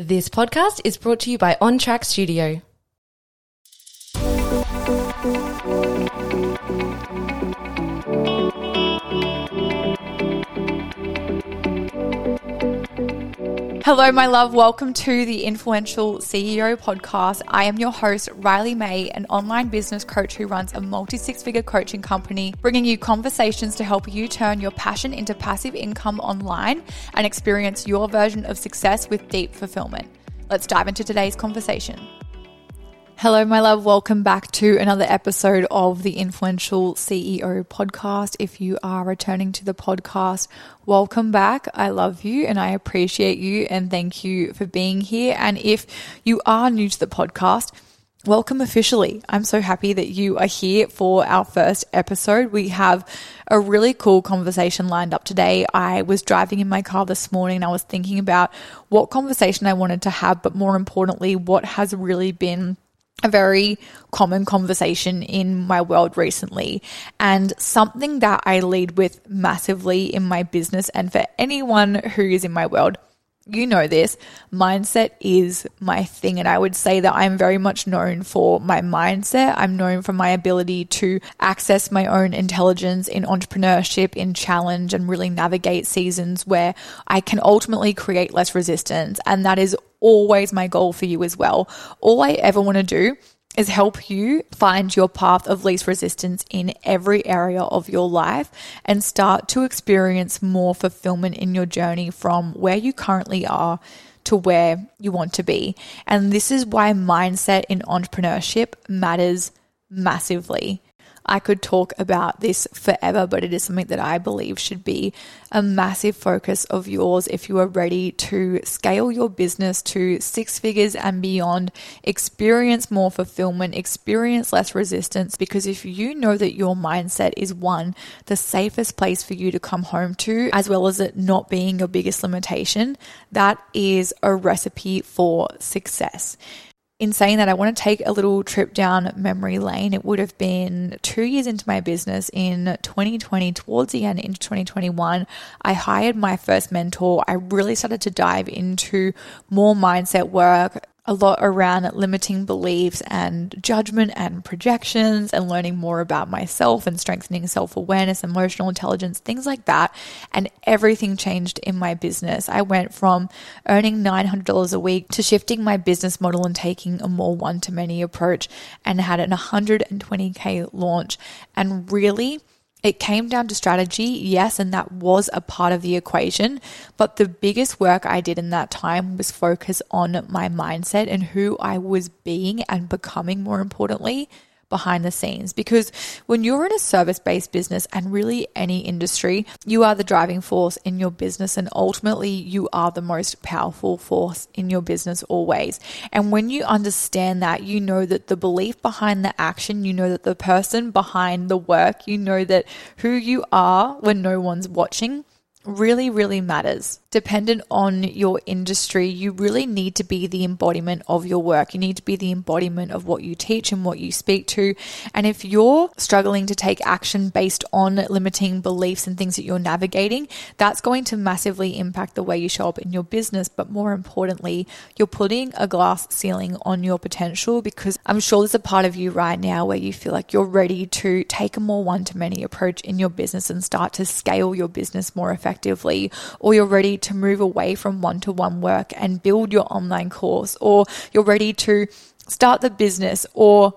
This podcast is brought to you by On Track Studio. Hello, my love. Welcome to the Influential CEO podcast. I am your host, Riley May, an online business coach who runs a multi six figure coaching company, bringing you conversations to help you turn your passion into passive income online and experience your version of success with deep fulfillment. Let's dive into today's conversation. Hello, my love. Welcome back to another episode of the Influential CEO podcast. If you are returning to the podcast, welcome back. I love you and I appreciate you and thank you for being here. And if you are new to the podcast, Welcome officially. I'm so happy that you are here for our first episode. We have a really cool conversation lined up today. I was driving in my car this morning and I was thinking about what conversation I wanted to have, but more importantly, what has really been a very common conversation in my world recently and something that I lead with massively in my business and for anyone who is in my world. You know this, mindset is my thing. And I would say that I'm very much known for my mindset. I'm known for my ability to access my own intelligence in entrepreneurship, in challenge, and really navigate seasons where I can ultimately create less resistance. And that is always my goal for you as well. All I ever want to do is help you find your path of least resistance in every area of your life and start to experience more fulfillment in your journey from where you currently are to where you want to be. And this is why mindset in entrepreneurship matters massively. I could talk about this forever, but it is something that I believe should be a massive focus of yours if you are ready to scale your business to six figures and beyond, experience more fulfillment, experience less resistance. Because if you know that your mindset is one, the safest place for you to come home to, as well as it not being your biggest limitation, that is a recipe for success in saying that, I want to take a little trip down memory lane. It would have been two years into my business in 2020, towards the end into 2021. I hired my first mentor. I really started to dive into more mindset work, a lot around limiting beliefs and judgment and projections and learning more about myself and strengthening self awareness, emotional intelligence, things like that. And everything changed in my business. I went from earning $900 a week to shifting my business model and taking a more one to many approach and had an 120K launch and really it came down to strategy, yes, and that was a part of the equation. But the biggest work I did in that time was focus on my mindset and who I was being and becoming, more importantly, behind the scenes because when you're in a service based business and really any industry, you are the driving force in your business and ultimately you are the most powerful force in your business always. And when you understand that, you know that the belief behind the action, you know that the person behind the work, you know that who you are when no one's watching really, really matters. Dependent on your industry, you really need to be the embodiment of your work. You need to be the embodiment of what you teach and what you speak to. And if you're struggling to take action based on limiting beliefs and things that you're navigating, that's going to massively impact the way you show up in your business. But more importantly, you're putting a glass ceiling on your potential because I'm sure there's a part of you right now where you feel like you're ready to take a more one to many approach in your business and start to scale your business more effectively or you're ready to move away from one to one work and build your online course, or you're ready to start the business or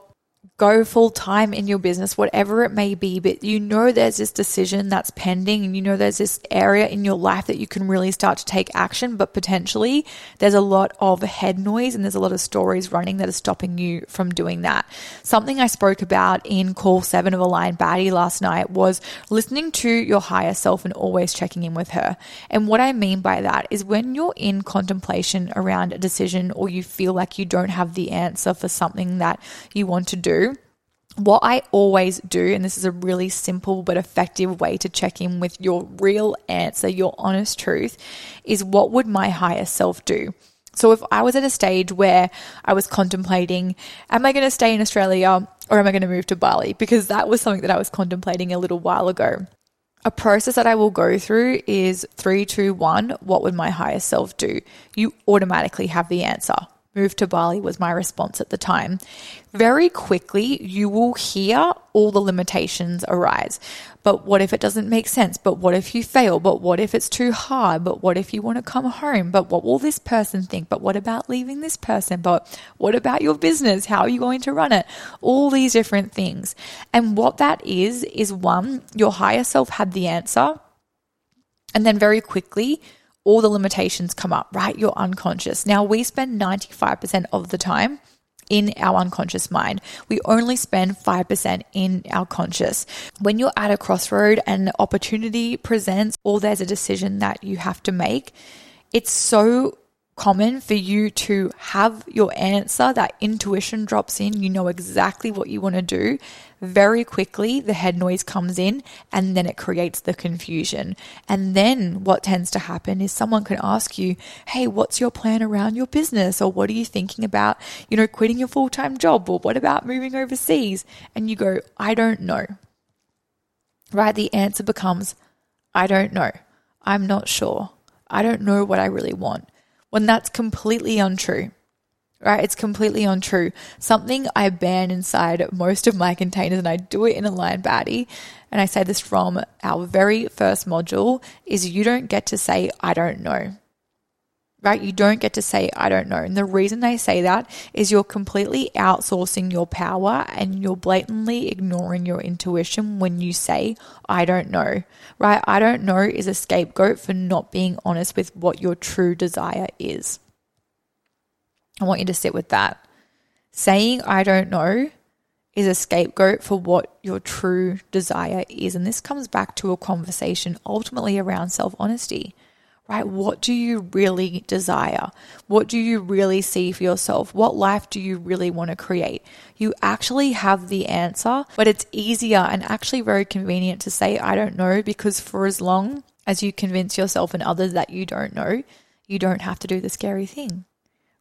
go full time in your business, whatever it may be, but you know there's this decision that's pending and you know there's this area in your life that you can really start to take action, but potentially there's a lot of head noise and there's a lot of stories running that are stopping you from doing that. Something I spoke about in call seven of Aligned Baddie last night was listening to your higher self and always checking in with her. And what I mean by that is when you're in contemplation around a decision or you feel like you don't have the answer for something that you want to do, what I always do, and this is a really simple but effective way to check in with your real answer, your honest truth, is what would my higher self do? So if I was at a stage where I was contemplating, am I going to stay in Australia or am I going to move to Bali? Because that was something that I was contemplating a little while ago. A process that I will go through is three, two, one. What would my higher self do? You automatically have the answer. Move to Bali was my response at the time. Very quickly, you will hear all the limitations arise. But what if it doesn't make sense? But what if you fail? But what if it's too hard? But what if you want to come home? But what will this person think? But what about leaving this person? But what about your business? How are you going to run it? All these different things. And what that is, is one, your higher self had the answer. And then very quickly, all the limitations come up, right? You're unconscious. Now, we spend 95% of the time in our unconscious mind. We only spend 5% in our conscious. When you're at a crossroad and opportunity presents or there's a decision that you have to make, it's so common for you to have your answer, that intuition drops in, you know exactly what you want to do. Very quickly, the head noise comes in and then it creates the confusion. And then what tends to happen is someone can ask you, Hey, what's your plan around your business? Or what are you thinking about, you know, quitting your full time job? Or what about moving overseas? And you go, I don't know. Right? The answer becomes, I don't know. I'm not sure. I don't know what I really want when that's completely untrue. Right? It's completely untrue. Something I ban inside most of my containers, and I do it in Aligned Baddie, and I say this from our very first module, is you don't get to say, I don't know right? You don't get to say, I don't know. And the reason they say that is you're completely outsourcing your power and you're blatantly ignoring your intuition when you say, I don't know, right? I don't know is a scapegoat for not being honest with what your true desire is. I want you to sit with that. Saying, I don't know is a scapegoat for what your true desire is. And this comes back to a conversation ultimately around self honesty right? What do you really desire? What do you really see for yourself? What life do you really want to create? You actually have the answer, but it's easier and actually very convenient to say, I don't know, because for as long as you convince yourself and others that you don't know, you don't have to do the scary thing.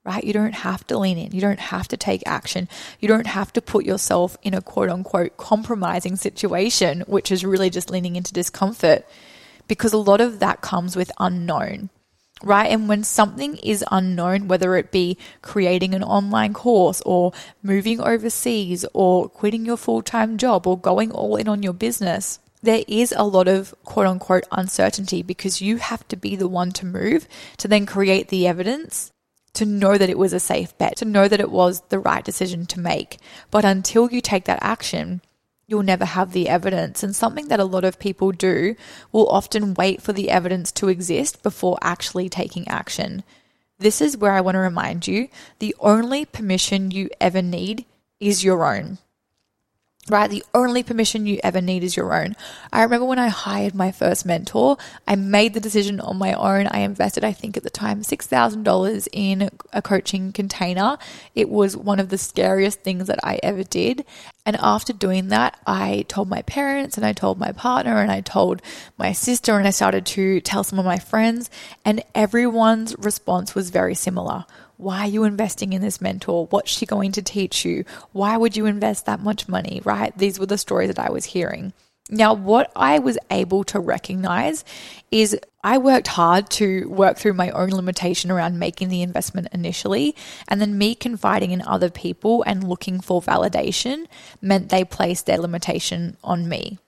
Right? You don't have to lean in. You don't have to take action. You don't have to put yourself in a quote unquote compromising situation, which is really just leaning into discomfort because a lot of that comes with unknown right? And when something is unknown, whether it be creating an online course or moving overseas or quitting your full time job or going all in on your business, there is a lot of quote unquote uncertainty because you have to be the one to move to then create the evidence to know that it was a safe bet, to know that it was the right decision to make. But until you take that action, you'll never have the evidence. And something that a lot of people do will often wait for the evidence to exist before actually taking action. This is where I want to remind you the only permission you ever need is your own right? The only permission you ever need is your own. I remember when I hired my first mentor, I made the decision on my own. I invested, I think at the time, $6,000 in a coaching container. It was one of the scariest things that I ever did. And after doing that, I told my parents and I told my partner and I told my sister and I started to tell some of my friends and everyone's response was very similar why are you investing in this mentor? What's she going to teach you? Why would you invest that much money, right? These were the stories that I was hearing. Now, what I was able to recognize is I worked hard to work through my own limitation around making the investment initially, and then me confiding in other people and looking for validation meant they placed their limitation on me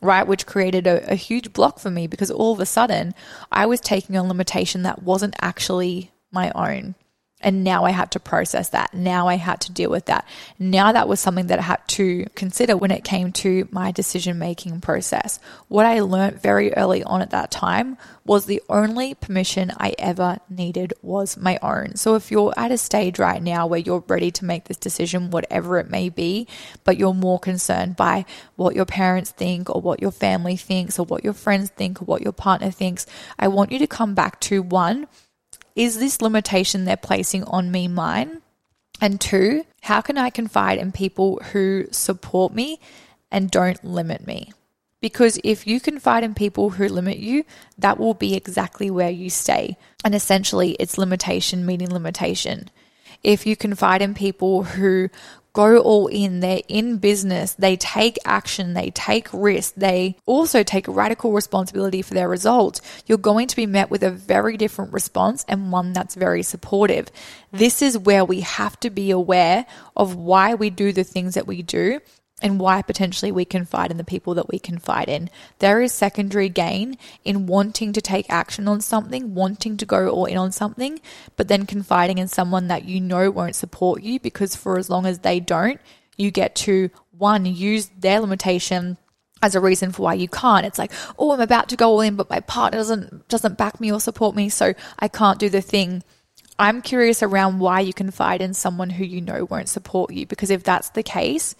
right? Which created a, a, huge block for me because all of a sudden I was taking a limitation that wasn't actually my own. And now I had to process that. Now I had to deal with that. Now that was something that I had to consider when it came to my decision making process. What I learned very early on at that time was the only permission I ever needed was my own. So if you're at a stage right now where you're ready to make this decision, whatever it may be, but you're more concerned by what your parents think or what your family thinks or what your friends think or what your partner thinks, I want you to come back to one, is this limitation they're placing on me mine? And two, how can I confide in people who support me and don't limit me? Because if you confide in people who limit you, that will be exactly where you stay. And essentially, it's limitation meeting limitation. If you confide in people who go all in. They're in business. They take action. They take risk. They also take radical responsibility for their results. You're going to be met with a very different response and one that's very supportive. This is where we have to be aware of why we do the things that we do and why potentially we confide in the people that we confide in. There is secondary gain in wanting to take action on something, wanting to go all in on something, but then confiding in someone that you know won't support you because for as long as they don't, you get to one, use their limitation as a reason for why you can't. It's like, oh, I'm about to go all in, but my partner doesn't doesn't back me or support me, so I can't do the thing. I'm curious around why you confide in someone who you know won't support you because if that's the case,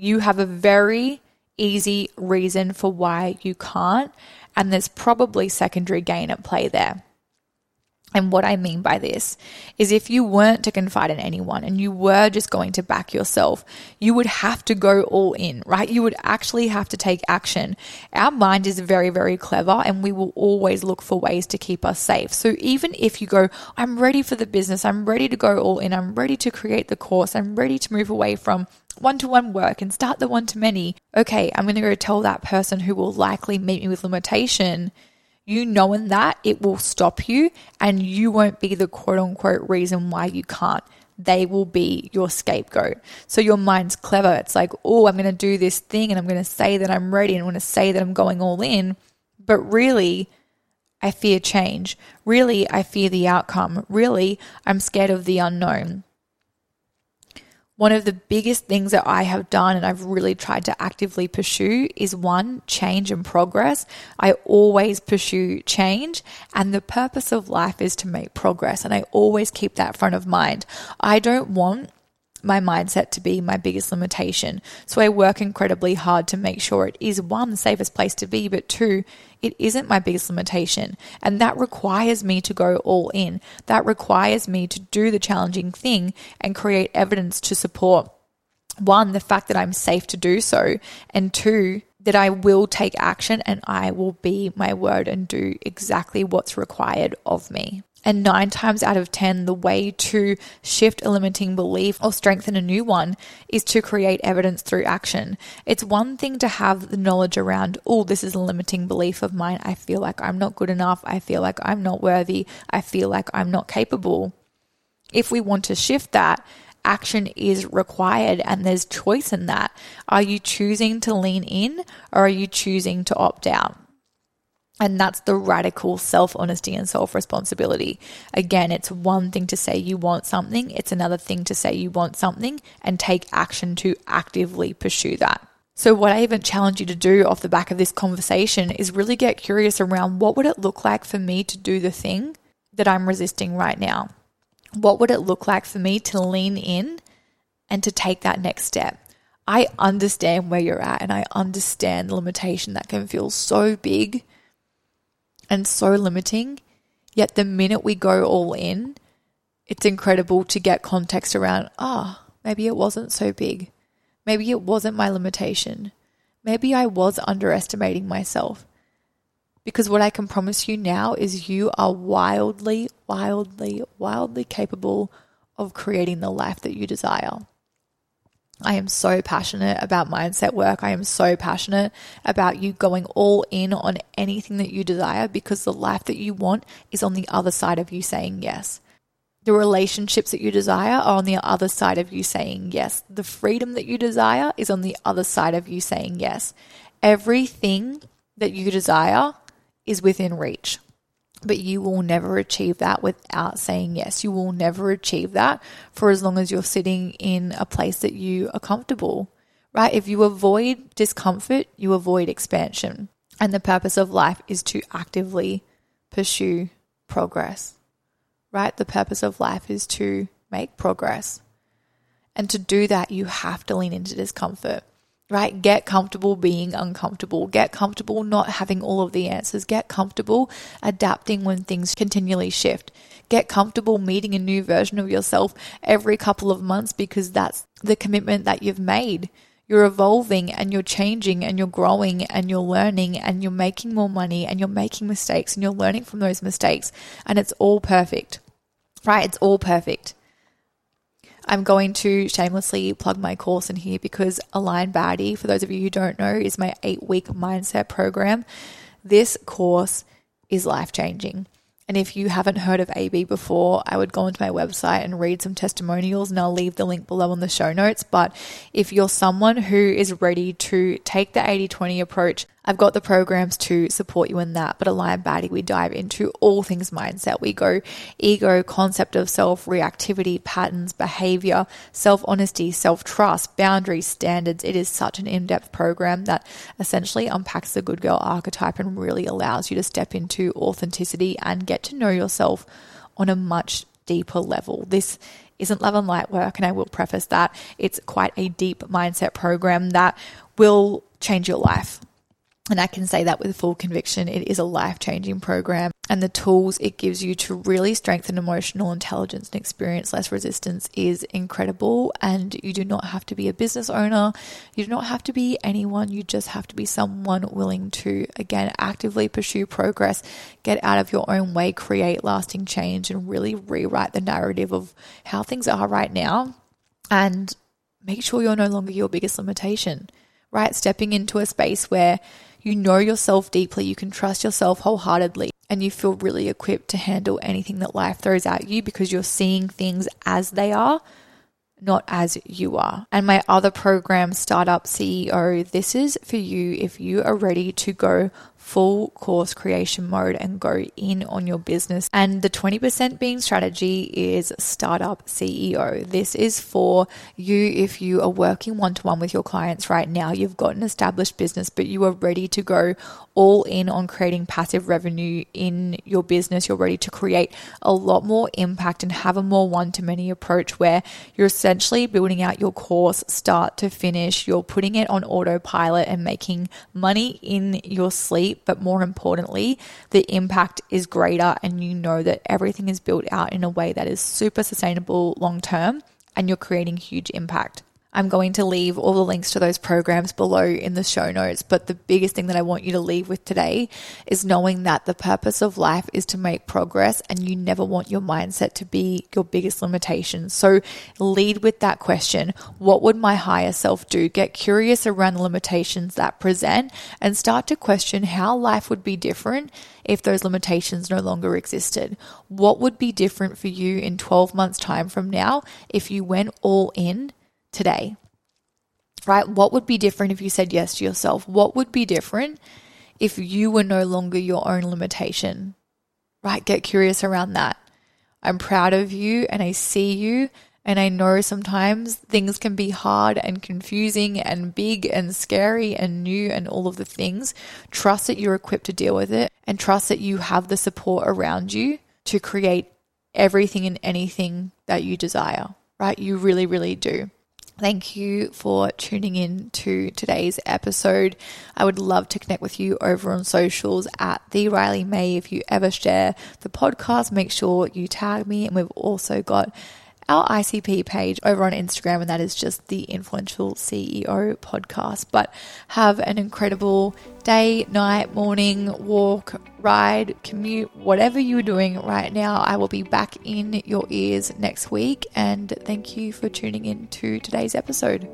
you have a very easy reason for why you can't, and there's probably secondary gain at play there. And what I mean by this is if you weren't to confide in anyone and you were just going to back yourself, you would have to go all in, right? You would actually have to take action. Our mind is very, very clever and we will always look for ways to keep us safe. So even if you go, I'm ready for the business, I'm ready to go all in, I'm ready to create the course, I'm ready to move away from one to one work and start the one to many. Okay, I'm going to go tell that person who will likely meet me with limitation you knowing that it will stop you and you won't be the quote unquote reason why you can't. They will be your scapegoat. So your mind's clever. It's like, oh, I'm going to do this thing and I'm going to say that I'm ready and I'm going to say that I'm going all in. But really, I fear change. Really, I fear the outcome. Really, I'm scared of the unknown one of the biggest things that I have done and I've really tried to actively pursue is one, change and progress. I always pursue change, and the purpose of life is to make progress. And I always keep that front of mind. I don't want my mindset to be my biggest limitation. So I work incredibly hard to make sure it is one, the safest place to be, but two, it isn't my biggest limitation. And that requires me to go all in. That requires me to do the challenging thing and create evidence to support one, the fact that I'm safe to do so, and two, that I will take action and I will be my word and do exactly what's required of me. And nine times out of 10, the way to shift a limiting belief or strengthen a new one is to create evidence through action. It's one thing to have the knowledge around, oh, this is a limiting belief of mine. I feel like I'm not good enough. I feel like I'm not worthy. I feel like I'm not capable. If we want to shift that, action is required and there's choice in that. Are you choosing to lean in or are you choosing to opt out? And that's the radical self honesty and self responsibility. Again, it's one thing to say you want something, it's another thing to say you want something and take action to actively pursue that. So, what I even challenge you to do off the back of this conversation is really get curious around what would it look like for me to do the thing that I'm resisting right now? What would it look like for me to lean in and to take that next step? I understand where you're at and I understand the limitation that can feel so big and so limiting. Yet the minute we go all in, it's incredible to get context around, ah, oh, maybe it wasn't so big. Maybe it wasn't my limitation. Maybe I was underestimating myself. Because what I can promise you now is you are wildly, wildly, wildly capable of creating the life that you desire. I am so passionate about mindset work. I am so passionate about you going all in on anything that you desire because the life that you want is on the other side of you saying yes. The relationships that you desire are on the other side of you saying yes. The freedom that you desire is on the other side of you saying yes. Everything that you desire is within reach. But you will never achieve that without saying yes. You will never achieve that for as long as you're sitting in a place that you are comfortable, right? If you avoid discomfort, you avoid expansion. And the purpose of life is to actively pursue progress, right? The purpose of life is to make progress. And to do that, you have to lean into discomfort right? Get comfortable being uncomfortable. Get comfortable not having all of the answers. Get comfortable adapting when things continually shift. Get comfortable meeting a new version of yourself every couple of months because that's the commitment that you've made. You're evolving and you're changing and you're growing and you're learning and you're making more money and you're making mistakes and you're learning from those mistakes. And it's all perfect, right? It's all perfect. I'm going to shamelessly plug my course in here because Aligned Baddie, for those of you who don't know, is my eight week mindset program. This course is life changing. And if you haven't heard of AB before, I would go onto my website and read some testimonials, and I'll leave the link below on the show notes. But if you're someone who is ready to take the 80 20 approach, I've got the programs to support you in that. But Aligned Baddie, we dive into all things mindset. We go ego, concept of self, reactivity, patterns, behavior, self honesty, self trust, boundaries, standards. It is such an in depth program that essentially unpacks the good girl archetype and really allows you to step into authenticity and get to know yourself on a much deeper level. This isn't love and light work, and I will preface that it's quite a deep mindset program that will change your life and I can say that with full conviction. It is a life changing program. And the tools it gives you to really strengthen emotional intelligence and experience less resistance is incredible. And you do not have to be a business owner. You do not have to be anyone. You just have to be someone willing to, again, actively pursue progress, get out of your own way, create lasting change, and really rewrite the narrative of how things are right now. And make sure you're no longer your biggest limitation, right? Stepping into a space where you know yourself deeply, you can trust yourself wholeheartedly, and you feel really equipped to handle anything that life throws at you because you're seeing things as they are, not as you are. And my other program, Startup CEO, this is for you if you are ready to go full course creation mode and go in on your business. And the 20% being strategy is startup CEO. This is for you if you are working one to one with your clients right now. You've got an established business, but you are ready to go all in on creating passive revenue in your business. You're ready to create a lot more impact and have a more one to many approach where you're essentially building out your course start to finish. You're putting it on autopilot and making money in your sleep but more importantly, the impact is greater and you know that everything is built out in a way that is super sustainable long term and you're creating huge impact. I'm going to leave all the links to those programs below in the show notes. But the biggest thing that I want you to leave with today is knowing that the purpose of life is to make progress and you never want your mindset to be your biggest limitation. So lead with that question. What would my higher self do? Get curious around the limitations that present and start to question how life would be different if those limitations no longer existed. What would be different for you in 12 months time from now if you went all in today? Right? What would be different if you said yes to yourself? What would be different if you were no longer your own limitation? Right? Get curious around that. I'm proud of you and I see you. And I know sometimes things can be hard and confusing and big and scary and new and all of the things. Trust that you're equipped to deal with it and trust that you have the support around you to create everything and anything that you desire, right? You really, really do. Thank you for tuning in to today's episode. I would love to connect with you over on socials at the Riley May. If you ever share the podcast, make sure you tag me. And we've also got our ICP page over on Instagram, and that is just the Influential CEO podcast. But have an incredible day, night, morning, walk, ride, commute, whatever you're doing right now. I will be back in your ears next week. And thank you for tuning in to today's episode.